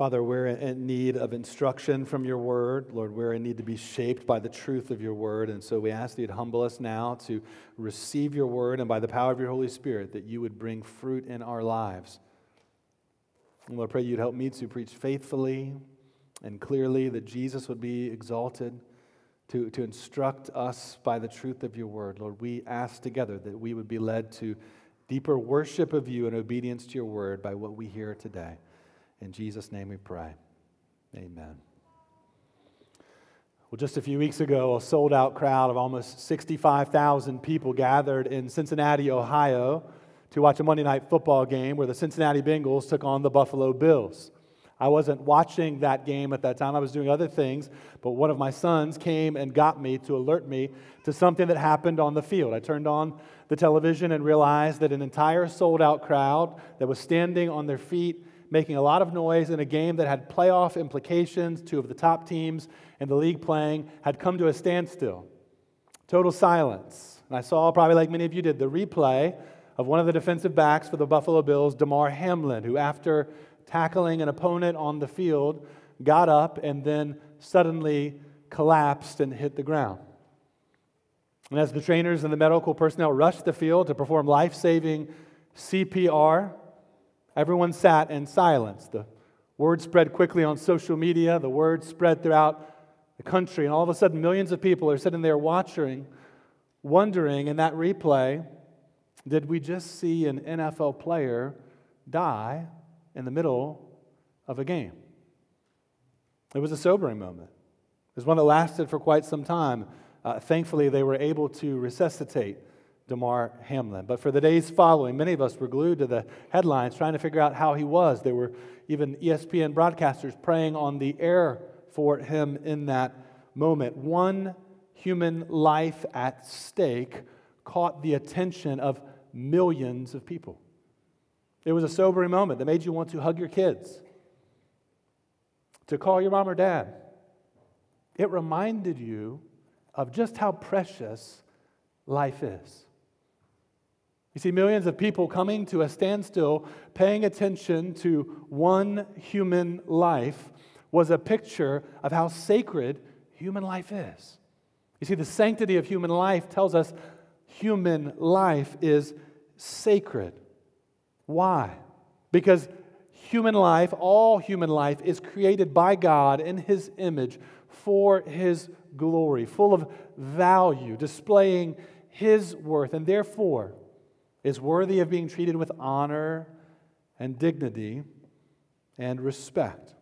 Father, we're in need of instruction from your word. Lord, we're in need to be shaped by the truth of your word. And so we ask that you'd humble us now to receive your word and by the power of your Holy Spirit that you would bring fruit in our lives. And Lord, I pray you'd help me to preach faithfully and clearly, that Jesus would be exalted, to, to instruct us by the truth of your word. Lord, we ask together that we would be led to deeper worship of you and obedience to your word by what we hear today. In Jesus' name we pray. Amen. Well, just a few weeks ago, a sold out crowd of almost 65,000 people gathered in Cincinnati, Ohio, to watch a Monday night football game where the Cincinnati Bengals took on the Buffalo Bills. I wasn't watching that game at that time, I was doing other things, but one of my sons came and got me to alert me to something that happened on the field. I turned on the television and realized that an entire sold out crowd that was standing on their feet making a lot of noise in a game that had playoff implications. Two of the top teams in the league playing had come to a standstill. Total silence. And I saw, probably like many of you did, the replay of one of the defensive backs for the Buffalo Bills, Damar Hamlin, who, after tackling an opponent on the field, got up and then suddenly collapsed and hit the ground. And as the trainers and the medical personnel rushed the field to perform life saving CPR, Everyone sat in silence. The word spread quickly on social media, the word spread throughout the country, and all of a sudden, millions of people are sitting there watching, wondering in that replay did we just see an NFL player die in the middle of a game? It was a sobering moment. It was one that lasted for quite some time. Uh, thankfully, they were able to resuscitate Damar Hamlin. But for the days following, many of us were glued to the headlines trying to figure out how he was. There were even ESPN broadcasters praying on the air for him in that moment. One human life at stake caught the attention of millions of people. It was a sobering moment that made you want to hug your kids, to call your mom or dad. It reminded you of just how precious life is. You see, millions of people coming to a standstill, paying attention to one human life, was a picture of how sacred human life is. You see, the sanctity of human life tells us human life is sacred. Why? Because human life, all human life, is created by God in His image for His glory, full of value, displaying His worth, and therefore, is worthy of being treated with honor and dignity and respect.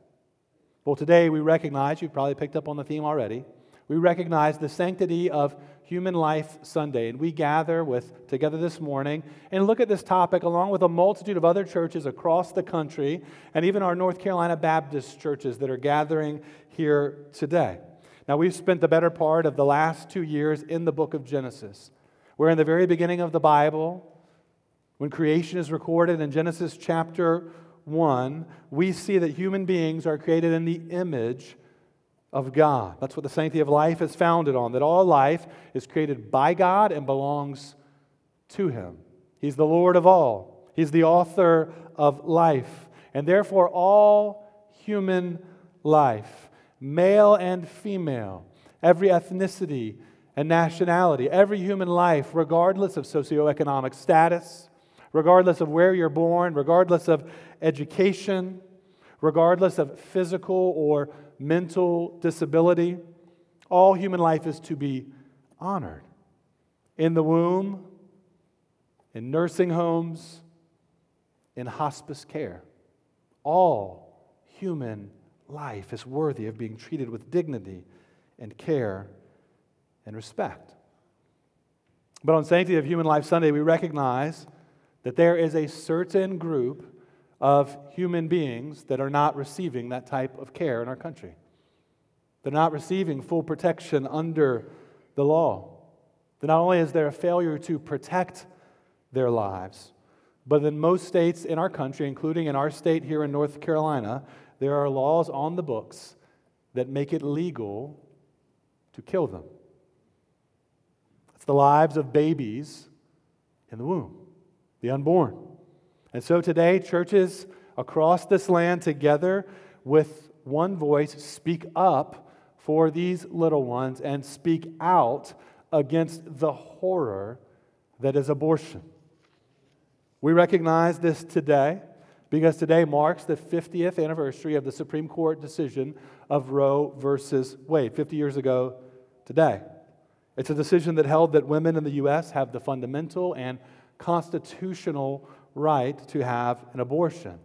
Well, today we recognize, you've probably picked up on the theme already, we recognize the sanctity of Human Life Sunday. And we gather with together this morning and look at this topic along with a multitude of other churches across the country and even our North Carolina Baptist churches that are gathering here today. Now, we've spent the better part of the last two years in the book of Genesis. We're in the very beginning of the Bible. When creation is recorded in Genesis chapter 1, we see that human beings are created in the image of God. That's what the sanctity of life is founded on, that all life is created by God and belongs to Him. He's the Lord of all, He's the author of life. And therefore, all human life, male and female, every ethnicity and nationality, every human life, regardless of socioeconomic status, regardless of where you're born, regardless of education, regardless of physical or mental disability. All human life is to be honored. In the womb, in nursing homes, in hospice care. All human life is worthy of being treated with dignity and care and respect. But on Sanctity of Human Life Sunday, we recognize that there is a certain group of human beings that are not receiving that type of care in our country. They're not receiving full protection under the law. That not only is there a failure to protect their lives, but in most states in our country, including in our state here in North Carolina, there are laws on the books that make it legal to kill them. It's the lives of babies in the womb the unborn. And so today, churches across this land together, with one voice speak up for these little ones and speak out against the horror that is abortion. We recognize this today because today marks the 50th anniversary of the Supreme Court decision of Roe versus Wade, 50 years ago today. It's a decision that held that women in the U.S. have the fundamental and constitutional right to have an abortion.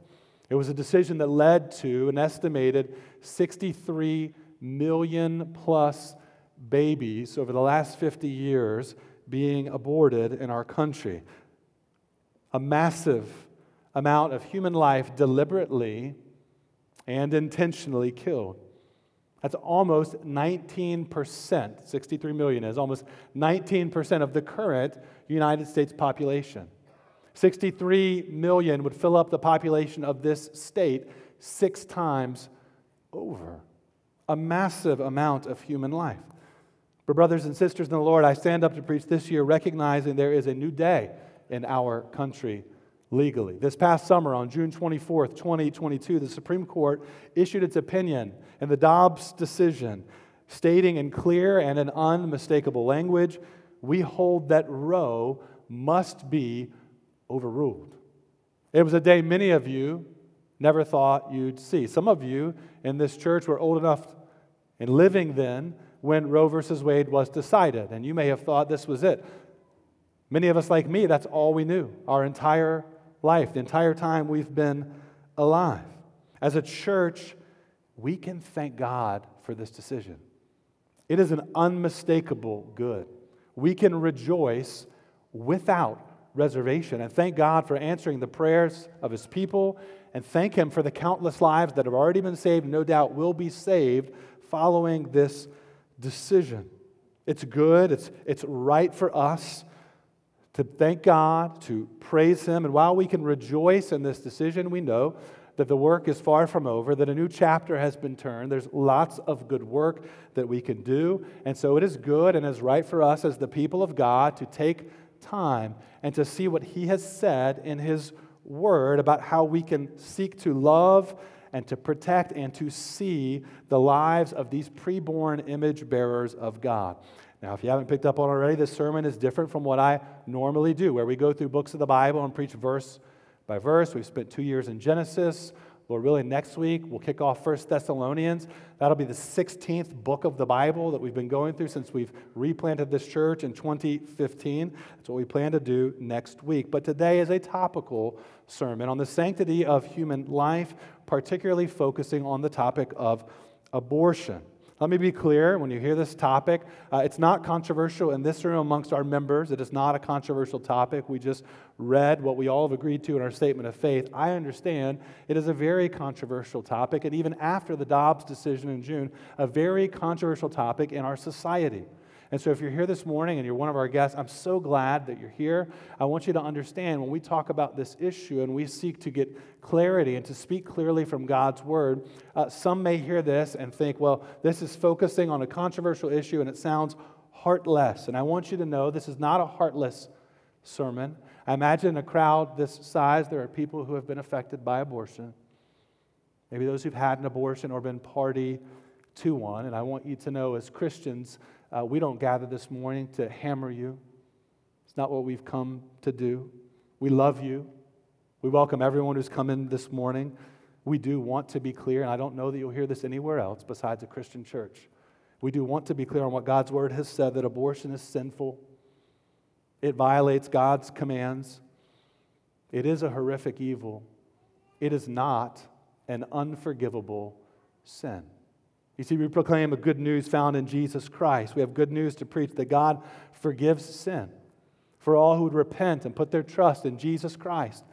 It was a decision that led to an estimated 63 million plus babies over the last 50 years being aborted in our country. A massive amount of human life deliberately and intentionally killed. That's almost 19%, 63 million is almost 19% of the current United States population. 63 million would fill up the population of this state six times over. A massive amount of human life. But, brothers and sisters in the Lord, I stand up to preach this year recognizing there is a new day in our country legally. This past summer, on June 24th, 2022, the Supreme Court issued its opinion in the Dobbs decision, stating in clear and in unmistakable language we hold that Roe must be overruled. It was a day many of you never thought you'd see. Some of you in this church were old enough and living then when Roe versus Wade was decided, and you may have thought this was it. Many of us, like me, that's all we knew our entire life, the entire time we've been alive. As a church, we can thank God for this decision. It is an unmistakable good. We can rejoice without reservation. And thank God for answering the prayers of his people and thank him for the countless lives that have already been saved no doubt will be saved following this decision. It's good, it's, it's right for us to thank God, to praise him. And while we can rejoice in this decision, we know that the work is far from over, that a new chapter has been turned. There's lots of good work that we can do. And so it is good and is right for us as the people of God to take time and to see what He has said in His Word about how we can seek to love and to protect and to see the lives of these preborn image bearers of God. Now, if you haven't picked up on already, this sermon is different from what I normally do, where we go through books of the Bible and preach verse by verse. We've spent two years in Genesis. Lord really, next week we'll kick off First Thessalonians. That'll be the 16th book of the Bible that we've been going through since we've replanted this church in 2015. That's what we plan to do next week. But today is a topical sermon on the sanctity of human life, particularly focusing on the topic of abortion. Let me be clear when you hear this topic, uh, it's not controversial in this room amongst our members. It is not a controversial topic. We just read what we all have agreed to in our statement of faith. I understand it is a very controversial topic, and even after the Dobbs decision in June, a very controversial topic in our society. And so, if you're here this morning and you're one of our guests, I'm so glad that you're here. I want you to understand when we talk about this issue and we seek to get clarity and to speak clearly from God's word, uh, some may hear this and think, well, this is focusing on a controversial issue and it sounds heartless. And I want you to know this is not a heartless sermon. I imagine in a crowd this size, there are people who have been affected by abortion. Maybe those who've had an abortion or been party to one. And I want you to know, as Christians, uh, we don't gather this morning to hammer you. It's not what we've come to do. We love you. We welcome everyone who's come in this morning. We do want to be clear, and I don't know that you'll hear this anywhere else besides a Christian church. We do want to be clear on what God's word has said that abortion is sinful, it violates God's commands, it is a horrific evil, it is not an unforgivable sin. You see, we proclaim a good news found in Jesus Christ. We have good news to preach that God forgives sin for all who would repent and put their trust in Jesus Christ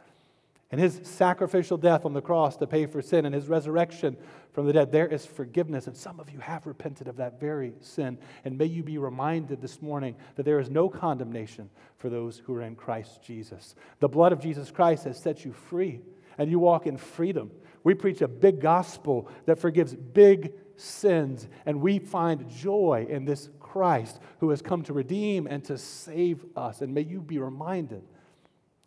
and his sacrificial death on the cross to pay for sin and his resurrection from the dead. There is forgiveness, and some of you have repented of that very sin. And may you be reminded this morning that there is no condemnation for those who are in Christ Jesus. The blood of Jesus Christ has set you free, and you walk in freedom. We preach a big gospel that forgives big sins. And we find joy in this Christ who has come to redeem and to save us. And may you be reminded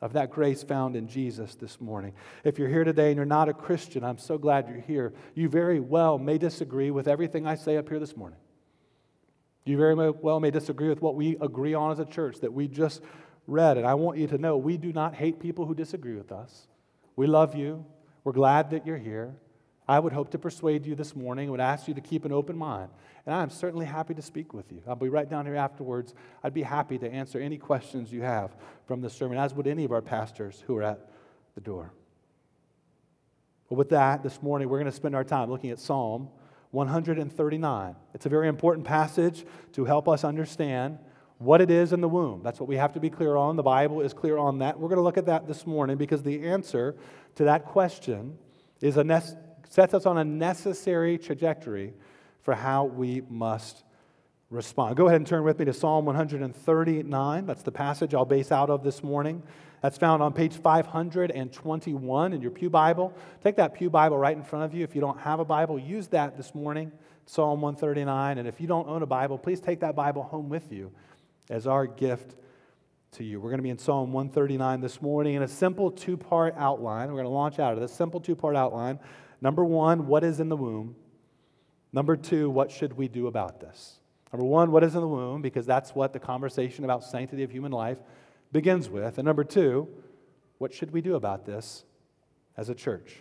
of that grace found in Jesus this morning. If you're here today and you're not a Christian, I'm so glad you're here. You very well may disagree with everything I say up here this morning. You very well may disagree with what we agree on as a church that we just read. And I want you to know we do not hate people who disagree with us. We love you. We're glad that you're here. I would hope to persuade you this morning, would ask you to keep an open mind. And I'm certainly happy to speak with you. I'll be right down here afterwards. I'd be happy to answer any questions you have from the sermon, as would any of our pastors who are at the door. But with that, this morning, we're going to spend our time looking at Psalm 139. It's a very important passage to help us understand what it is in the womb. That's what we have to be clear on. The Bible is clear on that. We're going to look at that this morning because the answer to that question is a ne- sets us on a necessary trajectory for how we must respond. Go ahead and turn with me to Psalm 139. That's the passage I'll base out of this morning. That's found on page 521 in your Pew Bible. Take that Pew Bible right in front of you. If you don't have a Bible, use that this morning, Psalm 139. And if you don't own a Bible, please take that Bible home with you as our gift to you. We're going to be in Psalm 139 this morning in a simple two part outline. We're going to launch out of this simple two part outline. Number one, what is in the womb? Number two, what should we do about this? Number one, what is in the womb? Because that's what the conversation about sanctity of human life begins with. And number two, what should we do about this as a church?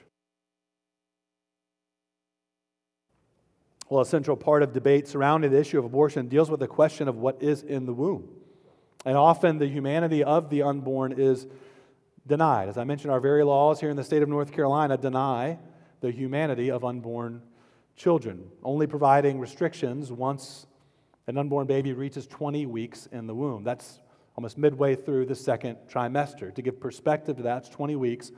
Well, a central part of debate surrounding the issue of abortion deals with the question of what is in the womb. And often the humanity of the unborn is denied. As I mentioned, our very laws here in the state of North Carolina deny the humanity of unborn children, only providing restrictions once an unborn baby reaches 20 weeks in the womb. That's almost midway through the second trimester. To give perspective to that, it's 20 weeks.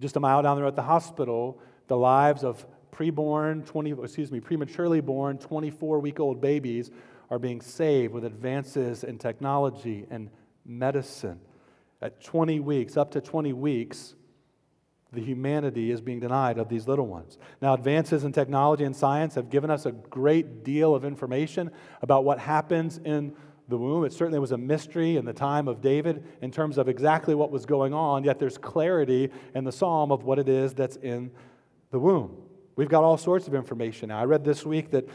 Just a mile down there at the hospital, the lives of preborn, 20, excuse me, prematurely born 24 week old babies are being saved with advances in technology and medicine. At 20 weeks, up to 20 weeks, the humanity is being denied of these little ones. Now, advances in technology and science have given us a great deal of information about what happens in the womb. It certainly was a mystery in the time of David in terms of exactly what was going on, yet there's clarity in the psalm of what it is that's in the womb. We've got all sorts of information now. I read this week that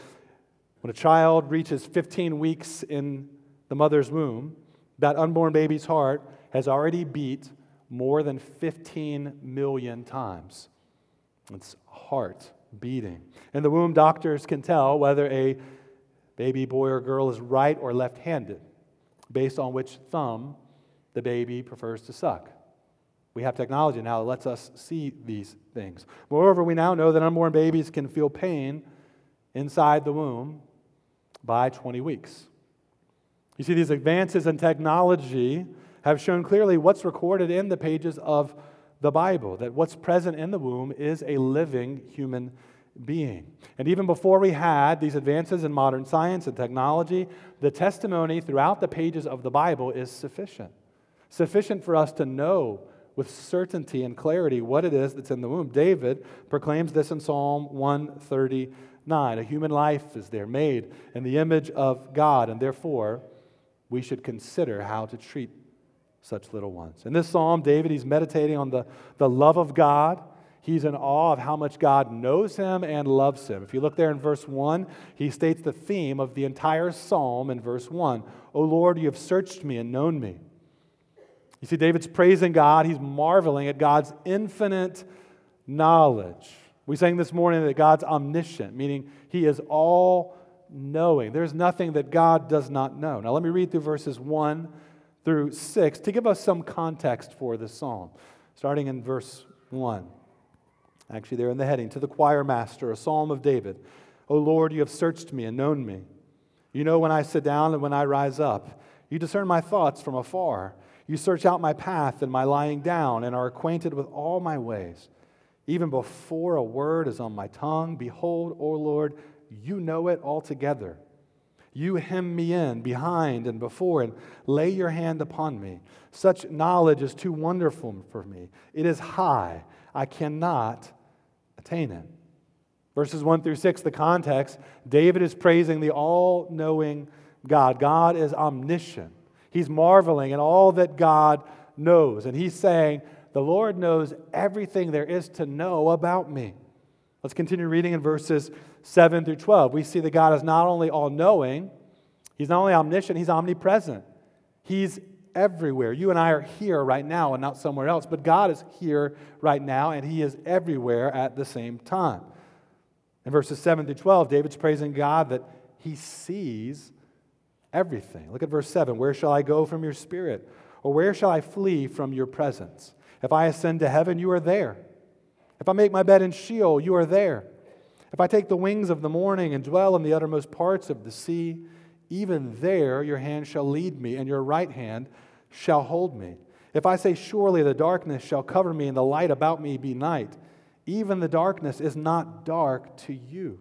when a child reaches 15 weeks in the mother's womb, that unborn baby's heart has already beat more than 15 million times. It's heart beating. In the womb, doctors can tell whether a baby boy or girl is right or left handed based on which thumb the baby prefers to suck. We have technology now that lets us see these things. Moreover, we now know that unborn babies can feel pain inside the womb by 20 weeks. You see, these advances in technology have shown clearly what's recorded in the pages of the Bible, that what's present in the womb is a living human being. And even before we had these advances in modern science and technology, the testimony throughout the pages of the Bible is sufficient. Sufficient for us to know with certainty and clarity what it is that's in the womb. David proclaims this in Psalm 139. A human life is there, made in the image of God, and therefore we should consider how to treat such little ones. In this psalm, David, he's meditating on the, the love of God. He's in awe of how much God knows him and loves him. If you look there in verse 1, he states the theme of the entire psalm in verse 1 O Lord, you have searched me and known me. You see, David's praising God. He's marveling at God's infinite knowledge. We sang this morning that God's omniscient, meaning he is all knowing. There's nothing that God does not know. Now, let me read through verses 1 through 6 to give us some context for the psalm. Starting in verse 1. Actually, there in the heading To the choir master, a psalm of David. O Lord, you have searched me and known me. You know when I sit down and when I rise up. You discern my thoughts from afar. You search out my path and my lying down and are acquainted with all my ways. Even before a word is on my tongue, behold, O Lord, you know it altogether. You hem me in behind and before and lay your hand upon me. Such knowledge is too wonderful for me. It is high. I cannot attain it. Verses 1 through 6, the context David is praising the all knowing God. God is omniscient. He's marveling at all that God knows. And he's saying, The Lord knows everything there is to know about me. Let's continue reading in verses 7 through 12. We see that God is not only all knowing, He's not only omniscient, He's omnipresent. He's everywhere. You and I are here right now and not somewhere else, but God is here right now and He is everywhere at the same time. In verses 7 through 12, David's praising God that He sees everything. Look at verse 7 Where shall I go from your spirit? Or where shall I flee from your presence? If I ascend to heaven, you are there. If I make my bed in Sheol, you are there. If I take the wings of the morning and dwell in the uttermost parts of the sea, even there your hand shall lead me, and your right hand shall hold me. If I say, Surely the darkness shall cover me, and the light about me be night, even the darkness is not dark to you.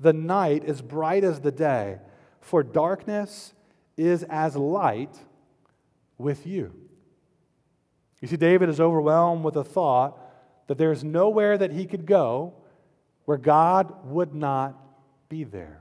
The night is bright as the day, for darkness is as light with you. You see, David is overwhelmed with the thought that there is nowhere that he could go where God would not be there.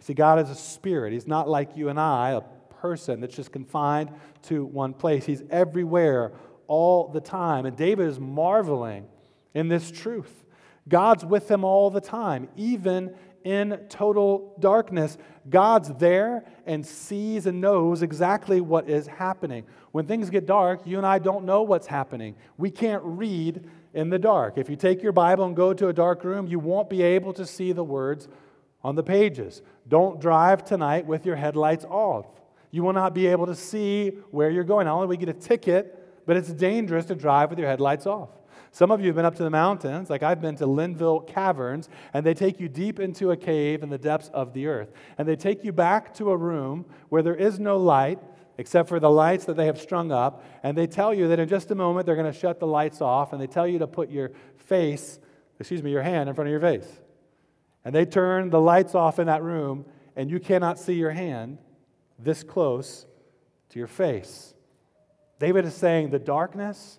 See, God is a spirit. He's not like you and I, a person that's just confined to one place. He's everywhere all the time. And David is marveling in this truth. God's with him all the time, even in total darkness. God's there and sees and knows exactly what is happening. When things get dark, you and I don't know what's happening. We can't read in the dark. If you take your Bible and go to a dark room, you won't be able to see the words on the pages. Don't drive tonight with your headlights off. You will not be able to see where you're going. Not only will you get a ticket, but it's dangerous to drive with your headlights off. Some of you have been up to the mountains, like I've been to Linville Caverns, and they take you deep into a cave in the depths of the earth. And they take you back to a room where there is no light except for the lights that they have strung up. And they tell you that in just a moment they're going to shut the lights off, and they tell you to put your face, excuse me, your hand in front of your face. And they turn the lights off in that room, and you cannot see your hand this close to your face. David is saying the darkness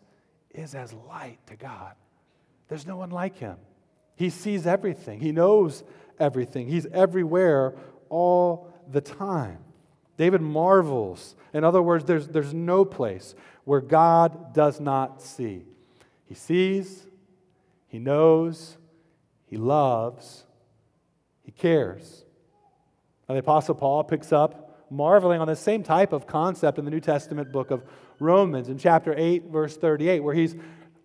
is as light to God. There's no one like him. He sees everything, he knows everything, he's everywhere all the time. David marvels. In other words, there's, there's no place where God does not see. He sees, he knows, he loves, he cares. Now, the Apostle Paul picks up marveling on the same type of concept in the New Testament book of Romans in chapter 8, verse 38, where he's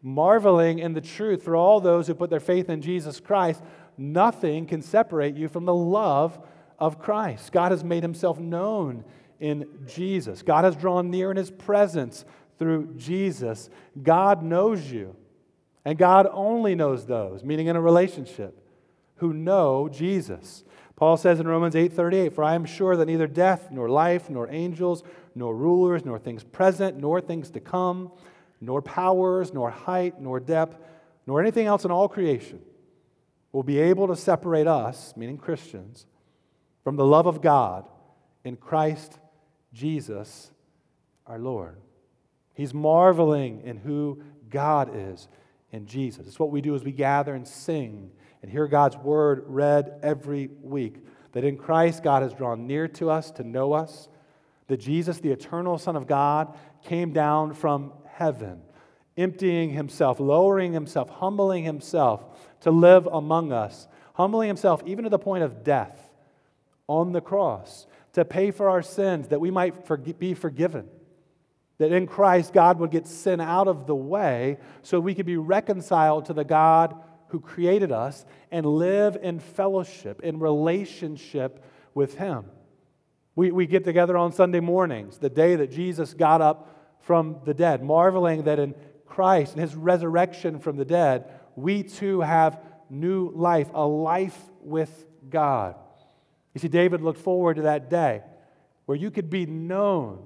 marveling in the truth for all those who put their faith in Jesus Christ. Nothing can separate you from the love of Christ. God has made himself known in Jesus. God has drawn near in his presence through Jesus. God knows you. And God only knows those, meaning in a relationship, who know Jesus. Paul says in Romans 8:38, "For I am sure that neither death nor life nor angels nor rulers nor things present nor things to come, nor powers nor height nor depth nor anything else in all creation will be able to separate us, meaning Christians, from the love of God in Christ Jesus our Lord. He's marveling in who God is in Jesus. It's what we do as we gather and sing and hear God's word read every week. That in Christ, God has drawn near to us to know us. That Jesus, the eternal Son of God, came down from heaven, emptying himself, lowering himself, humbling himself to live among us, humbling himself even to the point of death on the cross to pay for our sins that we might be forgiven. That in Christ, God would get sin out of the way so we could be reconciled to the God who created us and live in fellowship, in relationship with Him. We, we get together on Sunday mornings, the day that Jesus got up from the dead, marveling that in Christ and His resurrection from the dead, we too have new life, a life with God. You see, David looked forward to that day where you could be known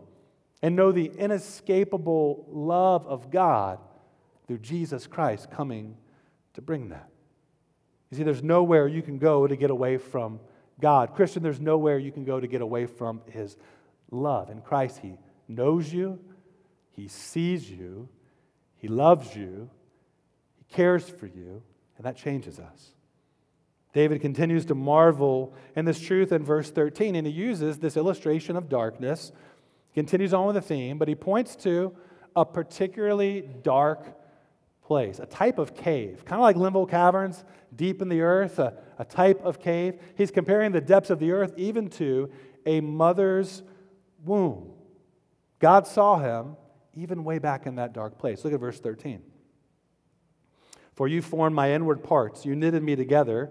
and know the inescapable love of God through Jesus Christ coming to bring that. You see, there's nowhere you can go to get away from God. Christian, there's nowhere you can go to get away from His love. In Christ, He knows you, He sees you, He loves you, He cares for you, and that changes us. David continues to marvel in this truth in verse 13, and he uses this illustration of darkness, He continues on with the theme, but he points to a particularly dark place, a type of cave, kind of like Linville Caverns, deep in the earth, a, a type of cave. He's comparing the depths of the earth even to a mother's womb. God saw him even way back in that dark place. Look at verse 13. For you formed my inward parts, you knitted me together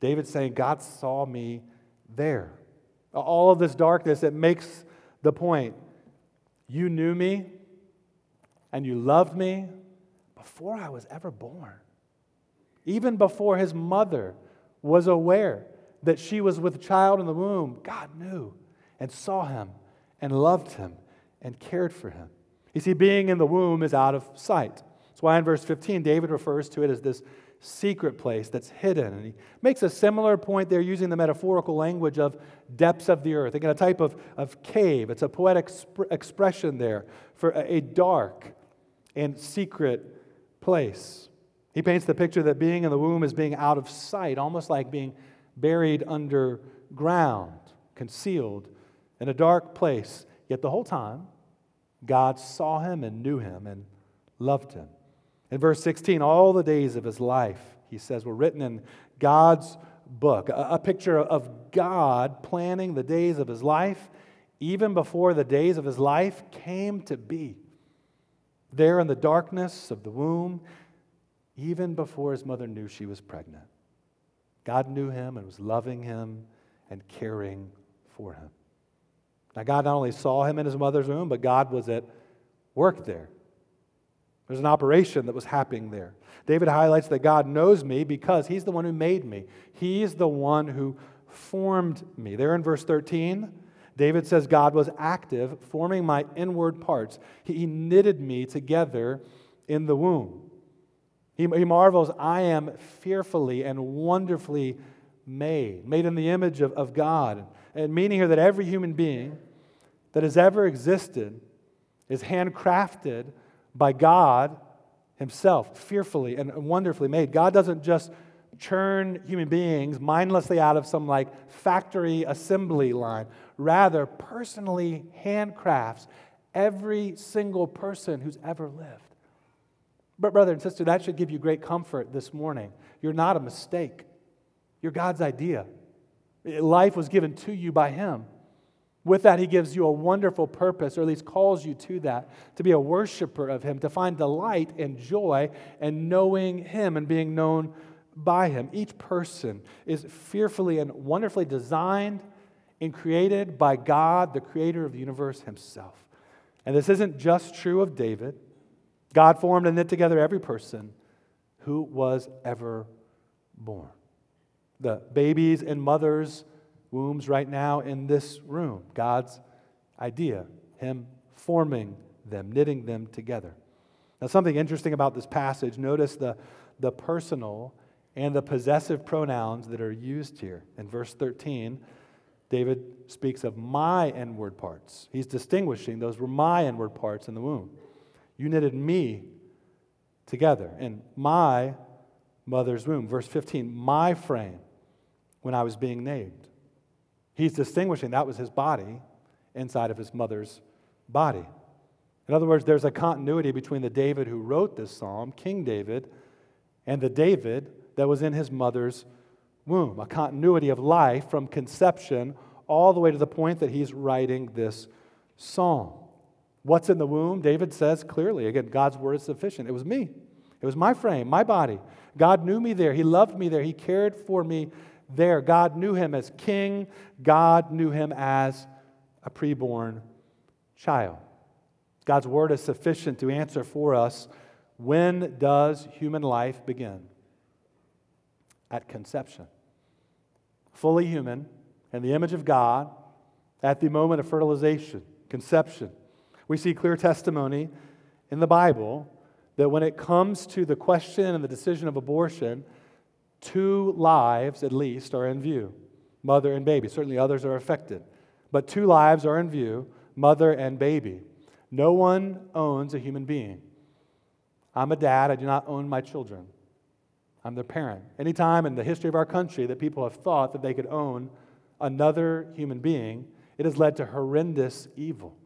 David's saying, God saw me there. All of this darkness, it makes the point you knew me and you loved me before I was ever born. Even before his mother was aware that she was with child in the womb, God knew and saw him and loved him and cared for him. You see, being in the womb is out of sight. That's why in verse 15, David refers to it as this secret place that's hidden. And he makes a similar point there using the metaphorical language of depths of the earth. Again, a type of, of cave. It's a poetic sp- expression there for a, a dark and secret place. He paints the picture that being in the womb is being out of sight, almost like being buried underground, concealed in a dark place. Yet the whole time, God saw him and knew him and loved him. In verse 16, all the days of his life, he says, were written in God's book, a, picture of God planning the days of his life even before the days of his life came to be. There in the darkness of the womb, even before his mother knew she was pregnant, God knew him and was loving him and caring for him. Now, God not only saw him in his mother's womb, but God was at work there. There's an operation that was happening there. David highlights that God knows me because he's the one who made me. He's the one who formed me. There in verse 13, David says God was active, forming my inward parts. He knitted me together in the womb. He, he marvels, I am fearfully and wonderfully made, made in the image of, of God. And meaning here that every human being that has ever existed is handcrafted by God Himself, fearfully and wonderfully made. God doesn't just churn human beings mindlessly out of some like factory assembly line. Rather, personally handcrafts every single person who's ever lived. But, brother and sister, that should give you great comfort this morning. You're not a mistake, you're God's idea. Life was given to you by Him. With that, he gives you a wonderful purpose, or at least calls you to that, to be a worshiper of him, to find delight and joy in knowing him and being known by him. Each person is fearfully and wonderfully designed and created by God, the creator of the universe himself. And this isn't just true of David. God formed and knit together every person who was ever born. The babies and mothers wombs right now in this room. God's idea, Him forming them, knitting them together. Now, something interesting about this passage, notice the, the personal and the possessive pronouns that are used here. In verse 13, David speaks of my inward parts. He's distinguishing those were my inward parts in the womb. You knitted me together in my mother's womb. Verse 15, my frame when I was being named. He's distinguishing that was his body inside of his mother's body. In other words, there's a continuity between the David who wrote this psalm, King David, and the David that was in his mother's womb. A continuity of life from conception all the way to the point that he's writing this psalm. What's in the womb? David says clearly, again, God's word is sufficient. It was me. It was my frame, my body. God knew me there. He loved me there. He cared for me there. God knew him as king, God knew him as a preborn child. God's word is sufficient to answer for us when does human life begin? At conception. Fully human, in the image of God, at the moment of fertilization, conception. We see clear testimony in the Bible that when it comes to the question and the decision of abortion, two lives at least are in view mother and baby. Certainly others are affected, but two lives are in view mother and baby. No one owns a human being. I'm a dad, I do not own my children. I'm their parent. Anytime in the history of our country that people have thought that they could own another human being, it has led to horrendous evil.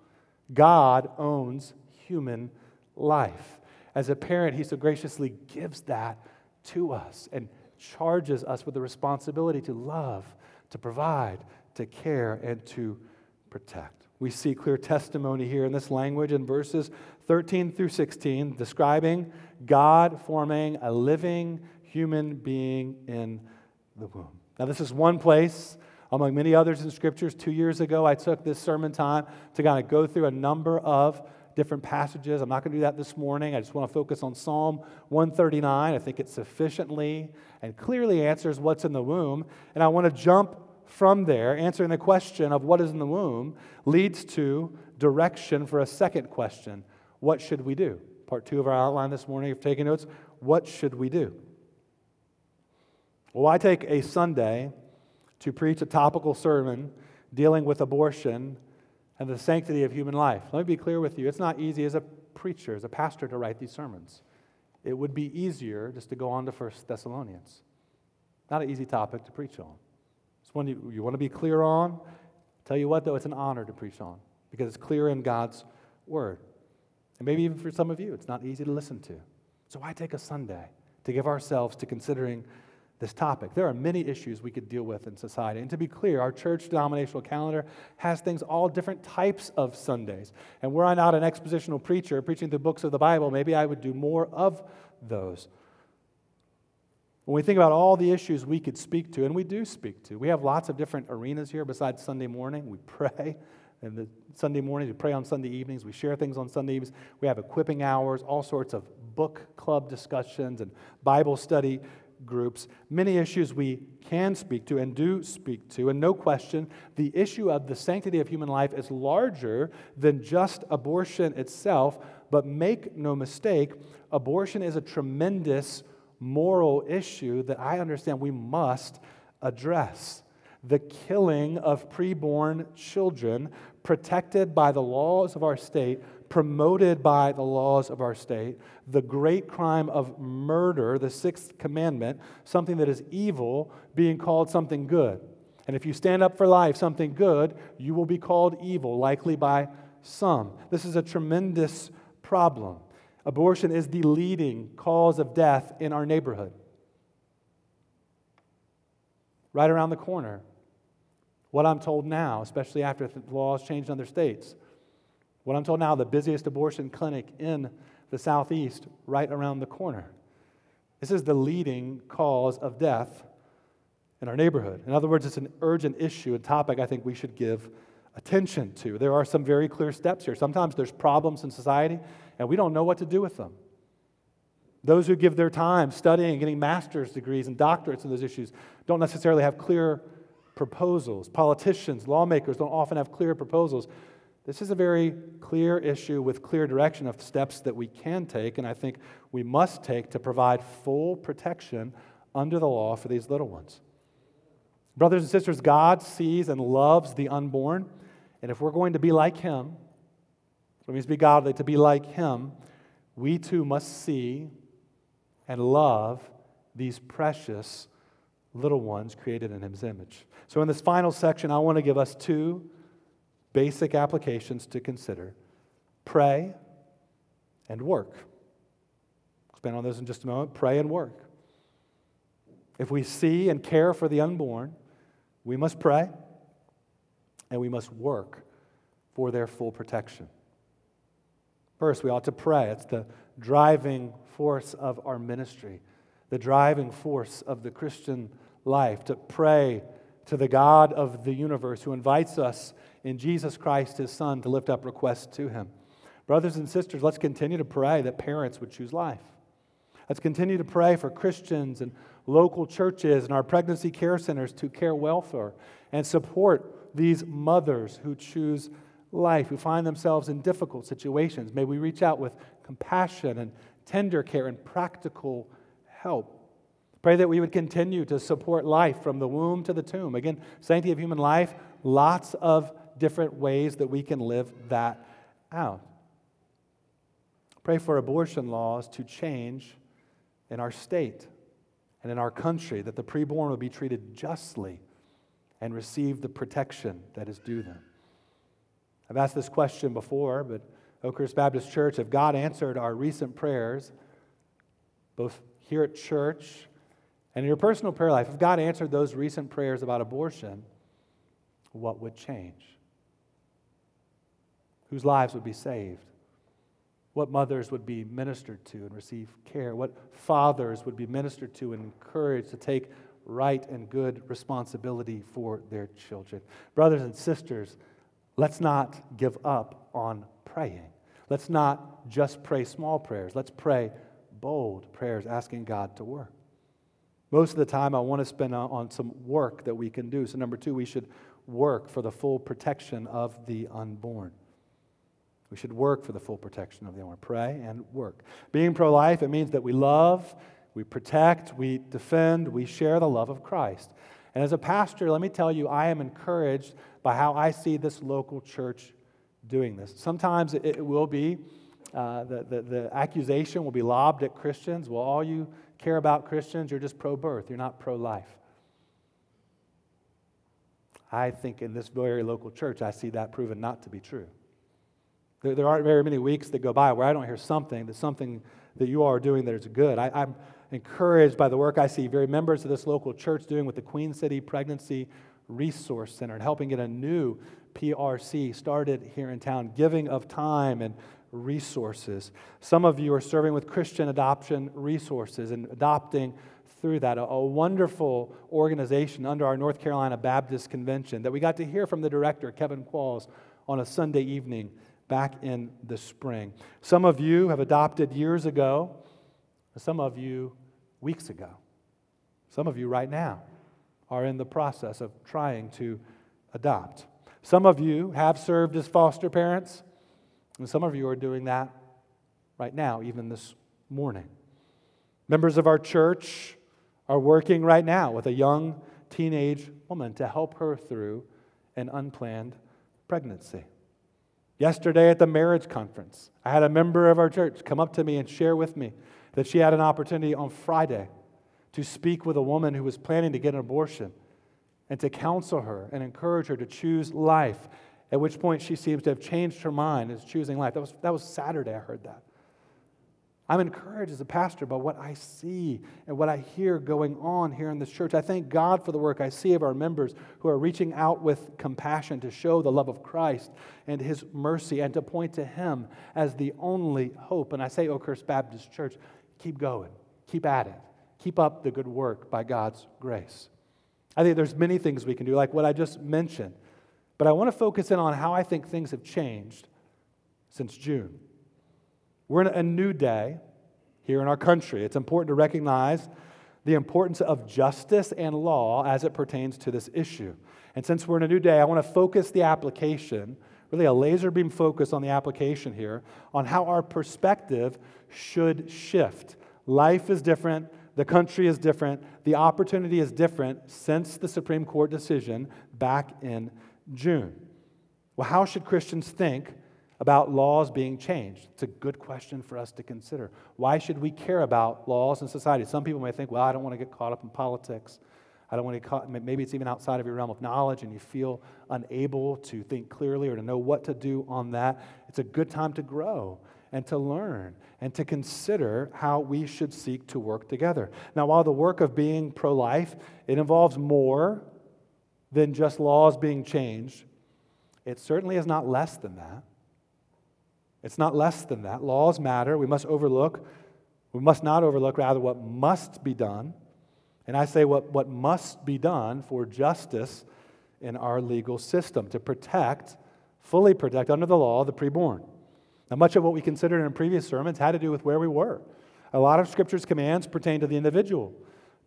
God owns human life. As a parent, He so graciously gives that to us and charges us with the responsibility to love, to provide, to care, and to protect. We see clear testimony here in this language in verses 13 through 16, describing God forming a living human being in the womb. Now, this is one place among many others in scriptures. Two years ago, I took this sermon time to kind of go through a number of different passages. I'm not going to do that this morning. I just want to focus on Psalm 139. I think it sufficiently and clearly answers what's in the womb. And I want to jump from there, answering the question of what is in the womb, leads to direction for a second question What should we do? Part two of our outline this morning, if you're taking notes, what should we do? Well, I take a Sunday to preach a topical sermon dealing with abortion and the sanctity of human life. Let me be clear with you it's not easy as a preacher, as a pastor, to write these sermons. It would be easier just to go on to 1 Thessalonians. Not an easy topic to preach on. It's one you, you want to be clear on. Tell you what, though, it's an honor to preach on because it's clear in God's word. And maybe even for some of you, it's not easy to listen to. So why take a Sunday to give ourselves to considering this topic. There are many issues we could deal with in society. And to be clear, our church denominational calendar has things all different types of Sundays. And were I not an expositional preacher preaching the books of the Bible, maybe I would do more of those. When we think about all the issues we could speak to, and we do speak to, we have lots of different arenas here besides Sunday morning. We pray. And the Sunday mornings, we pray on Sunday evenings, we share things on Sunday evenings. We have equipping hours, all sorts of book club discussions and Bible study groups, many issues we can speak to and do speak to. And no question, the issue of the sanctity of human life is larger than just abortion itself. But make no mistake, abortion is a tremendous moral issue that I understand we must address. The killing of preborn children, protected by the laws of our state, promoted by the laws of our state, the great crime of murder, the sixth commandment, something that is evil being called something good. And if you stand up for life, something good, you will be called evil, likely by some. This is a tremendous problem. Abortion is the leading cause of death in our neighborhood. Right around the corner. What I'm told now, especially after the laws changed in other states, what I'm told now, the busiest abortion clinic in the southeast, right around the corner. This is the leading cause of death in our neighborhood. In other words, it's an urgent issue, a topic I think we should give attention to. There are some very clear steps here. Sometimes there's problems in society, and we don't know what to do with them. Those who give their time studying getting master's degrees and doctorates in those issues don't necessarily have clear proposals. Politicians, lawmakers don't often have clear proposals. This is a very clear issue with clear direction of steps that we can take, and I think we must take to provide full protection under the law for these little ones. Brothers and sisters, God sees and loves the unborn, and if we're going to be like Him, it means to be godly, to be like Him, we too must see and love these precious little ones created in His image. So, in this final section, I want to give us two basic applications to consider pray and work. Expand on those in just a moment. Pray and work. If we see and care for the unborn, we must pray and we must work for their full protection. First, we ought to pray. It's the driving force of our ministry, the driving force of the Christian life, to pray to the God of the universe who invites us in Jesus Christ, his Son, to lift up requests to him. Brothers and sisters, let's continue to pray that parents would choose life. Let's continue to pray for Christians and local churches and our pregnancy care centers to care well for and support these mothers who choose life who find themselves in difficult situations. May we reach out with compassion and tender care and practical help. Pray that we would continue to support life from the womb to the tomb. Again, sanctity of human life, lots of different ways that we can live that out. Pray for abortion laws to change in our state and in our country, that the preborn will be treated justly and receive the protection that is due them. I've asked this question before, but Oakhurst Baptist Church, if God answered our recent prayers, both here at church and in your personal prayer life, if God answered those recent prayers about abortion, what would change? Whose lives would be saved? What mothers would be ministered to and receive care? What fathers would be ministered to and encouraged to take right and good responsibility for their children? Brothers and sisters, let's not give up on praying. Let's not just pray small prayers. Let's pray bold prayers asking God to work. Most of the time, I want to spend on some work that we can do. So, number two, we should work for the full protection of the unborn. We should work for the full protection of the unborn. Pray and work. Being pro life, it means that we love, we protect, we defend, we share the love of Christ. And as a pastor, let me tell you, I am encouraged by how I see this local church doing this. Sometimes it will be, uh, the, the, the accusation will be lobbed at Christians. Well, all you care about Christians, you're just pro birth, you're not pro life. I think in this very local church, I see that proven not to be true. There, there aren't very many weeks that go by where I don't hear something, that something that you all are doing that is good. I, I'm encouraged by the work I see very members of this local church doing with the Queen City Pregnancy Resource Center and helping get a new PRC started here in town, giving of time and resources. Some of you are serving with Christian adoption resources and adopting through that. A, a, wonderful organization under our North Carolina Baptist Convention that we got to hear from the director, Kevin Qualls, on a Sunday evening back in the spring. Some of you have adopted years ago, some of you weeks ago. Some of you right now are in the process of trying to adopt. Some of you have served as foster parents. And some of you are doing that right now, even this morning. Members of our church are working right now with a young teenage woman to help her through an unplanned pregnancy. Yesterday at the marriage conference, I had a member of our church come up to me and share with me that she had an opportunity on Friday to speak with a woman who was planning to get an abortion and to counsel her and encourage her to choose life at which point she seems to have changed her mind and is choosing life. That was, that was Saturday, I heard that. I'm encouraged as a pastor by what I see and what I hear going on here in this church. I thank God for the work I see of our members who are reaching out with compassion to show the love of Christ and His mercy and to point to Him as the only hope. And I say, Oakhurst Baptist Church, keep going, keep at it, keep up the good work by God's grace. I think there's many things we can do, like what I just mentioned. But I want to focus in on how I think things have changed since June. We're in a new day here in our country. It's important to recognize the importance of justice and law as it pertains to this issue. And since we're in a new day, I want to focus the application, really a laser beam focus on the application here, on how our perspective should shift. Life is different, the country is different, the opportunity is different since the Supreme Court decision back in June. Well, how should Christians think about laws being changed? It's a good question for us to consider. Why should we care about laws in society? Some people may think, well, I don't want to get caught up in politics. I don't want to get caught, maybe it's even outside of your realm of knowledge and you feel unable to think clearly or to know what to do on that. It's a good time to grow and to learn and to consider how we should seek to work together. Now, while the work of being pro life, it involves more than just laws being changed. It certainly is not less than that. It's not less than that. Laws matter. We must overlook, we must not overlook, rather, what must be done. And I say what, what must be done for justice in our legal system to protect, fully protect under the law, the preborn. Now, much of what we considered in previous sermons had to do with where we were. A lot of Scripture's commands pertain to the individual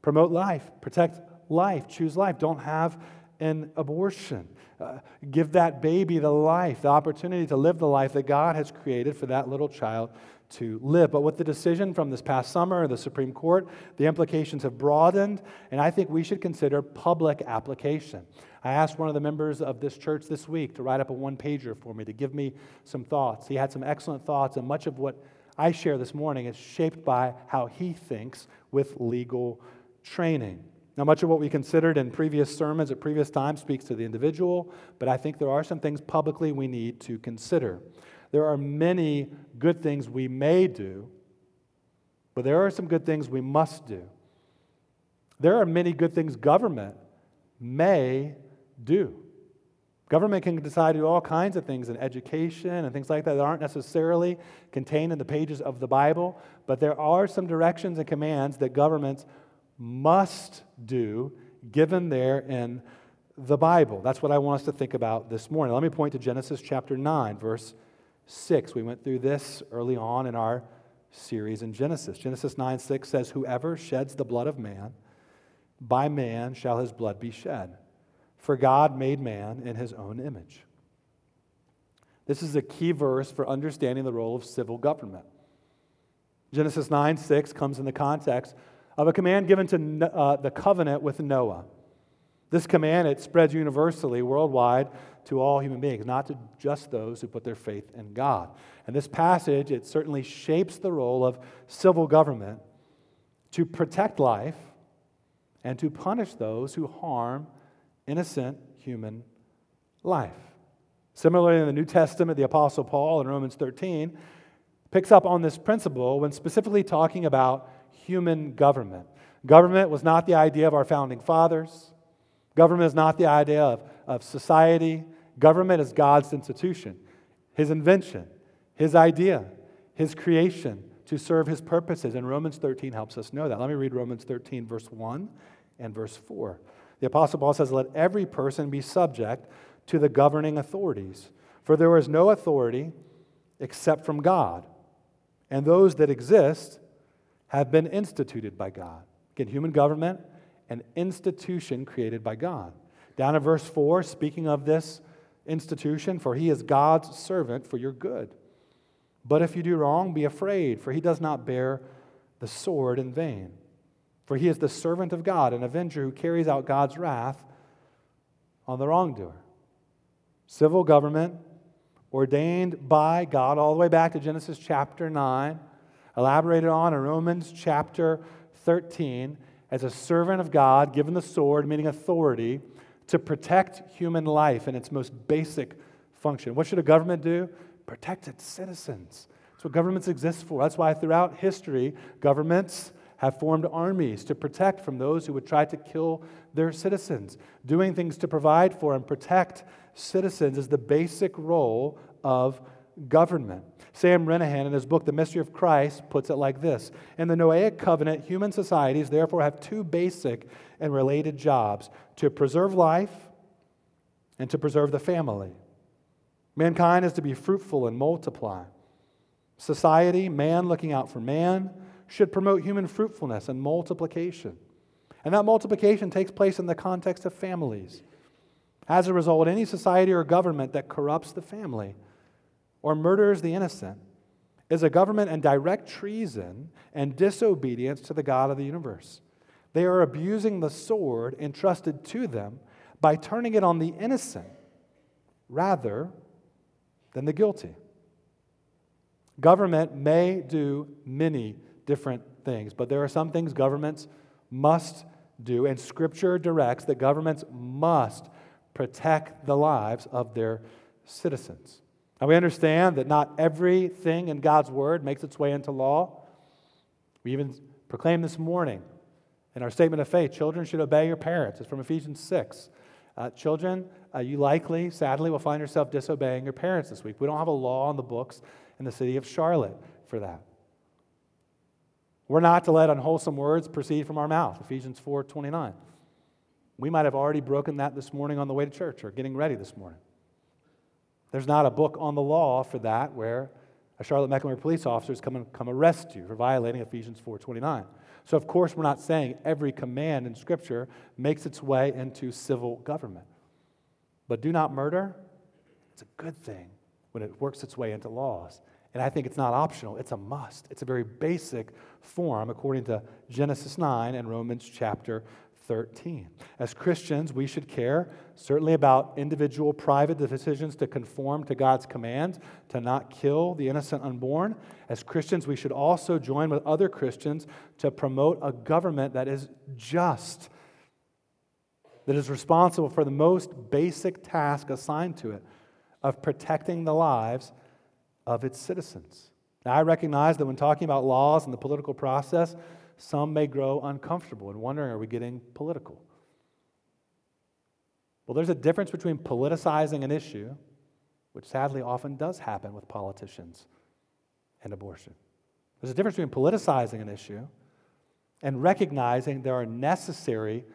promote life, protect life, choose life, don't have in abortion. Uh, give that baby the life, the opportunity to live the life that God has created for that little child to live. But with the decision from this past summer, the Supreme Court, the implications have broadened, and I think we should consider public application. I asked one of the members of this church this week to write up a one pager for me to give me some thoughts. He had some excellent thoughts, and much of what I share this morning is shaped by how he thinks with legal training. Now, much of what we considered in previous sermons at previous times speaks to the individual, but I think there are some things publicly we need to consider. There are many good things we may do, but there are some good things we must do. There are many good things government may do. Government can decide to do all kinds of things in education and things like that that aren't necessarily contained in the pages of the Bible, but there are some directions and commands that governments must do given there in the Bible. That's what I want us to think about this morning. Let me point to Genesis chapter 9, verse 6. We went through this early on in our series in Genesis. Genesis 9 6 says, Whoever sheds the blood of man, by man shall his blood be shed. For God made man in his own image. This is a key verse for understanding the role of civil government. Genesis 9 6 comes in the context of a command given to uh, the covenant with Noah. This command, it spreads universally, worldwide, to all human beings, not to just those who put their faith in God. And this passage, it certainly shapes the role of civil government to protect life and to punish those who harm innocent human life. Similarly, in the New Testament, the Apostle Paul in Romans 13 picks up on this principle when specifically talking about human government. Government was not the idea of our founding fathers. Government is not the idea of, of society. Government is God's institution, His invention, His idea, His creation to serve His purposes. And Romans 13 helps us know that. Let me read Romans 13, verse 1 and verse 4. The Apostle Paul says, Let every person be subject to the governing authorities, for there is no authority except from God, and those that exist have been instituted by God. Again, human government, an institution created by God. Down in verse 4, speaking of this institution, for he is God's servant for your good. But if you do wrong, be afraid, for he does not bear the sword in vain. For he is the servant of God, an avenger who carries out God's wrath on the wrongdoer. Civil government ordained by God, all the way back to Genesis chapter 9, elaborated on in Romans chapter 13, as a servant of God, given the sword, meaning authority, to protect human life in its most basic function. What should a government do? Protect its citizens. That's what governments exist for. That's why throughout history, governments have formed armies to protect from those who would try to kill their citizens. Doing things to provide for and protect citizens is the basic role of government. Sam Renihan, in his book, The Mystery of Christ, puts it like this In the Noahic covenant, human societies therefore have two basic and related jobs to preserve life and to preserve the family. Mankind is to be fruitful and multiply. Society, man looking out for man, should promote human fruitfulness and multiplication. And that multiplication takes place in the context of families. As a result, any society or government that corrupts the family or murders the innocent is a government in direct treason and disobedience to the God of the universe. They are abusing the sword entrusted to them by turning it on the innocent rather than the guilty. Government may do many different things, but there are some things governments must do, and Scripture directs that governments must protect the lives of their citizens. Now, we understand that not everything in God's Word makes its way into law. We even proclaim this morning in our statement of faith children should obey your parents. It's from Ephesians 6. Uh, children, uh, you likely, sadly, will find yourself disobeying your parents this week. We don't have a law on the books in the city of Charlotte for that. We're not to let unwholesome words proceed from our mouth, Ephesians 4 29. We might have already broken that this morning on the way to church or getting ready this morning. There's not a book on the law for that where a Charlotte Mecklenburg police officer is come and come arrest you for violating Ephesians 4:29. So, of course, we're not saying every command in Scripture makes its way into civil government. But do not murder, it's a good thing when it works its way into laws. And I think it's not optional, it's a must. It's a very basic form according to Genesis 9 and Romans chapter 13. As Christians, we should care certainly about individual private decisions to conform to God's commands, to not kill the innocent unborn. As Christians, we should also join with other Christians to promote a government that is just, that is responsible for the most basic task assigned to it of protecting the lives of its citizens. Now, I recognize that when talking about laws and the political process, some may grow uncomfortable and wondering are we getting political? Well, there's a difference between politicizing an issue, which sadly often does happen with politicians, and abortion. There's a difference between politicizing an issue and recognizing there are necessary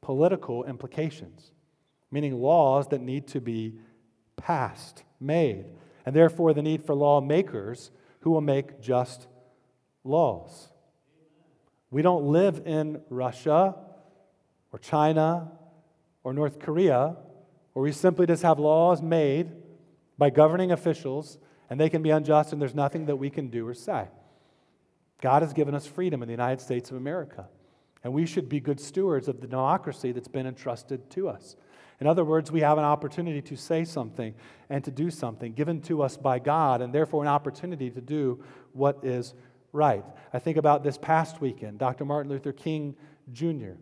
political implications, meaning laws that need to be passed, made, and therefore the need for lawmakers who will make just laws. We don't live in Russia or China or North Korea where we simply just have laws made by governing officials and they can be unjust and there's nothing that we can do or say. God has given us freedom in the United States of America, and we should be good stewards of the democracy that's been entrusted to us. In other words, we have an opportunity to say something and to do something given to us by God, and therefore an opportunity to do what is right. I think about this past weekend, Dr. Martin Luther King Jr.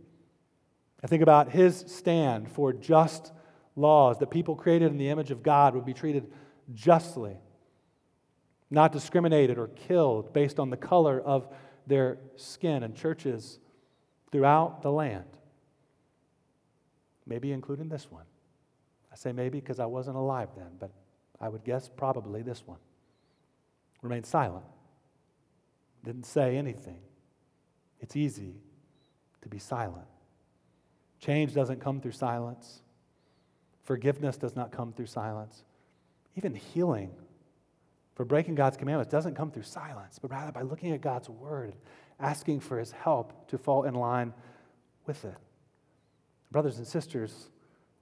I think about his stand for just laws that people created in the image of God would be treated justly, not discriminated or killed based on the color of their skin, and churches throughout the land maybe including this one. I say maybe because I wasn't alive then, but I would guess probably this one. Remained silent, didn't say anything. It's easy to be silent. Change doesn't come through silence, forgiveness does not come through silence. Even healing for breaking God's commandments doesn't come through silence, but rather by looking at God's word, asking for his help to fall in line with it. Brothers and sisters,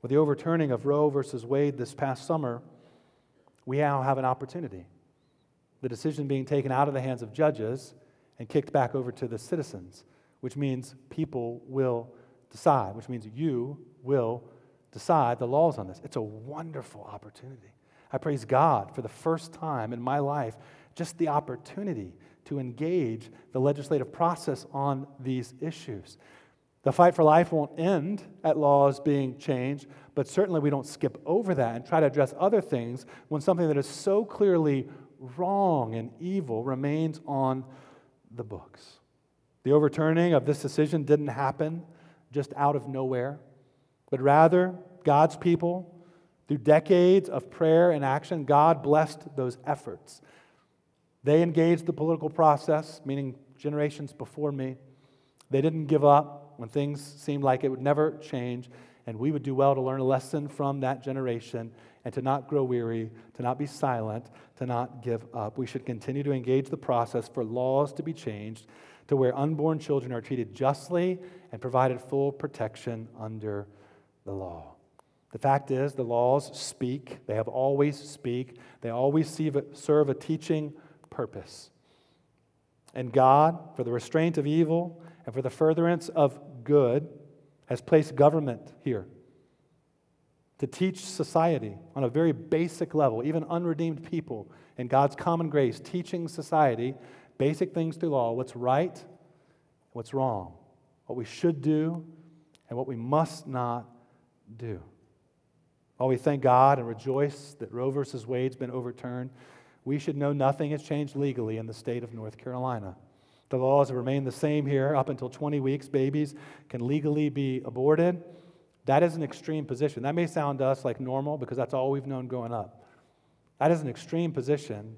with the overturning of Roe versus Wade this past summer, we now have an opportunity. The decision being taken out of the hands of judges and kicked back over to the citizens, which means people will decide, which means you will decide the laws on this. It's a wonderful opportunity. I praise God for the first time in my life, just the opportunity to engage the legislative process on these issues. The fight for life won't end at laws being changed, but certainly we don't skip over that and try to address other things when something that is so clearly wrong and evil remains on the books. The overturning of this decision didn't happen just out of nowhere, but rather God's people, through decades of prayer and action, God blessed those efforts. They engaged the political process, meaning generations before me. They didn't give up when things seemed like it would never change, and we would do well to learn a lesson from that generation and to not grow weary, to not be silent, to not give up. We should continue to engage the process for laws to be changed to where unborn children are treated justly and provided full protection under the law. The fact is, the laws speak. They have always speak. They always serve a teaching purpose. And God, for the restraint of evil and for the furtherance of good, has placed government here to teach society on a very basic level, even unredeemed people in God's common grace, teaching society basic things through law what's right, what's wrong, what we should do, and what we must not do. While we thank God and rejoice that Roe versus Wade's been overturned, we should know nothing has changed legally in the state of North Carolina. The laws have remained the same here up until 20 weeks. Babies can legally be aborted. That is an extreme position. That may sound to us like normal because that's all we've known growing up. That is an extreme position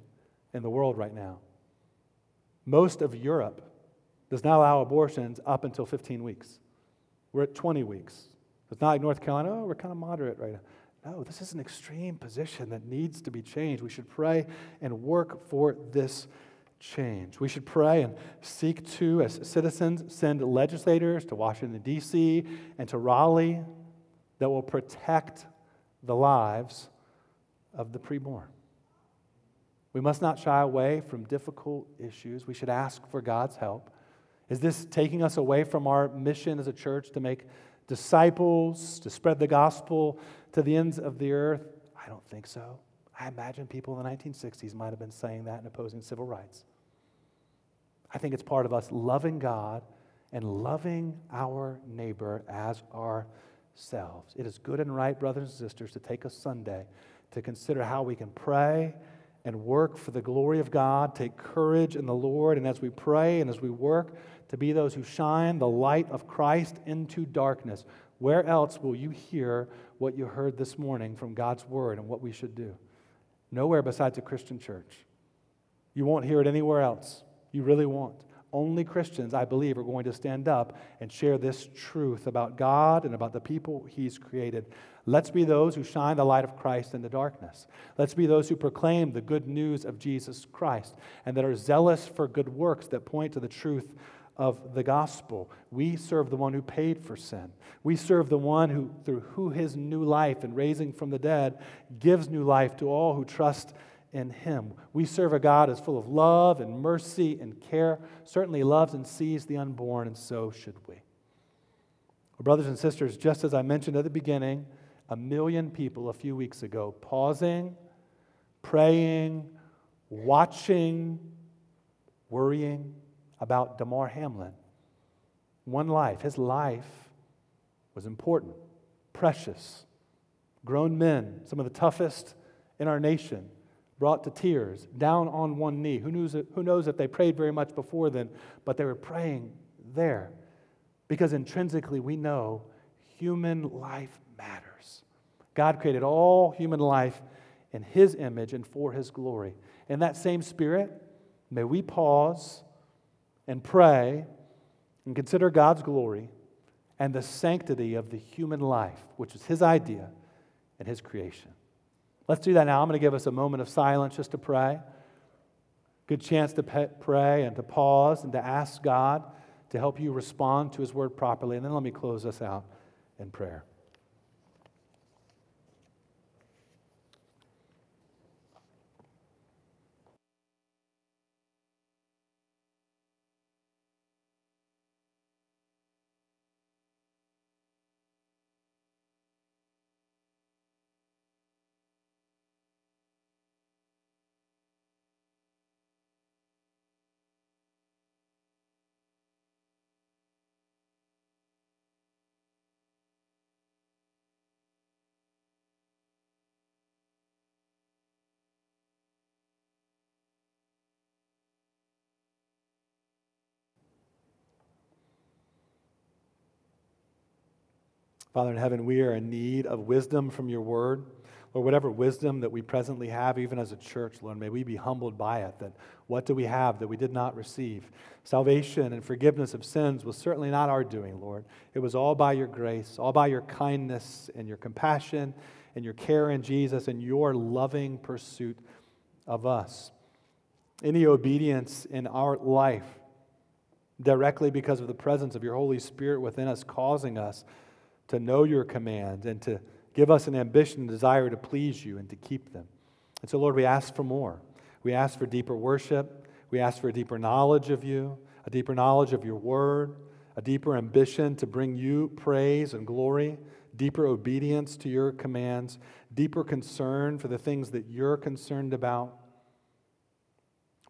in the world right now. Most of Europe does not allow abortions up until 15 weeks. We're at 20 weeks. It's not like North Carolina, oh, we're kind of moderate right now. No, this is an extreme position that needs to be changed. We should pray and work for this change. We should pray and seek to, as citizens, send legislators to Washington, D.C. and to Raleigh that will protect the lives of the preborn. We must not shy away from difficult issues. We should ask for God's help. Is this taking us away from our mission as a church to make disciples, to spread the gospel to the ends of the earth? I don't think so. I imagine people in the 1960s might have been saying that and opposing civil rights. I think it's part of us loving God and loving our neighbor as ourselves. It is good and right, brothers and sisters, to take a Sunday to consider how we can pray and work for the glory of God, take courage in the Lord, and as we pray and as we work, to be those who shine the light of Christ into darkness. Where else will you hear what you heard this morning from God's word and what we should do? Nowhere besides a Christian church. You won't hear it anywhere else. You really won't. Only Christians, I believe, are going to stand up and share this truth about God and about the people He's created. Let's be those who shine the light of Christ in the darkness. Let's be those who proclaim the good news of Jesus Christ and that are zealous for good works that point to the truth of the gospel. We serve the one who paid for sin. We serve the one who, through who his new life and raising from the dead, gives new life to all who trust in him. We serve a God who's full of love and mercy and care, certainly loves and sees the unborn, and so should we. Well, brothers and sisters, just as I mentioned at the beginning, a million people a few weeks ago pausing, praying, watching, worrying about Damar Hamlin. One life, his life was important, precious. Grown men, some of the toughest in our nation, brought to tears, down on one knee. Who knows, who knows if they prayed very much before then, but they were praying there. Because intrinsically, we know human life matters. God created all human life in His image and for His glory. In that same spirit, may we pause and pray and consider God's glory and the sanctity of the human life, which is His idea and His creation. Let's do that now. I'm going to give us a moment of silence just to pray. Good chance to pray and to pause and to ask God to help you respond to His word properly. And then let me close us out in prayer. Father in heaven, we are in need of wisdom from your word. Lord, whatever wisdom that we presently have, even as a church, Lord, may we be humbled by it. That what do we have that we did not receive? Salvation and forgiveness of sins was certainly not our doing, Lord. It was all by your grace, all by your kindness and your compassion and your care in Jesus and your loving pursuit of us. Any obedience in our life, directly because of the presence of your Holy Spirit within us, causing us to know your commands and to give us an ambition and desire to please you and to keep them. And so, Lord, we ask for more. We ask for deeper worship. We ask for a deeper knowledge of you, a deeper knowledge of your word, a deeper ambition to bring you praise and glory, deeper obedience to your commands, deeper concern for the things that you're concerned about,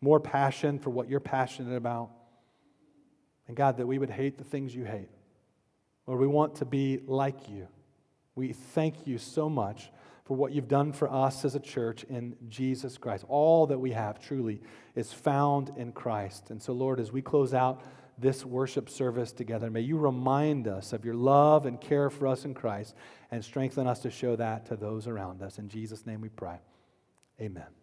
more passion for what you're passionate about. And God, that we would hate the things you hate. Lord, we want to be like you. We thank you so much for what you've done for us as a church in Jesus Christ. All that we have truly is found in Christ. And so, Lord, as we close out this worship service together, may you remind us of your love and care for us in Christ and strengthen us to show that to those around us. In Jesus' name we pray. Amen.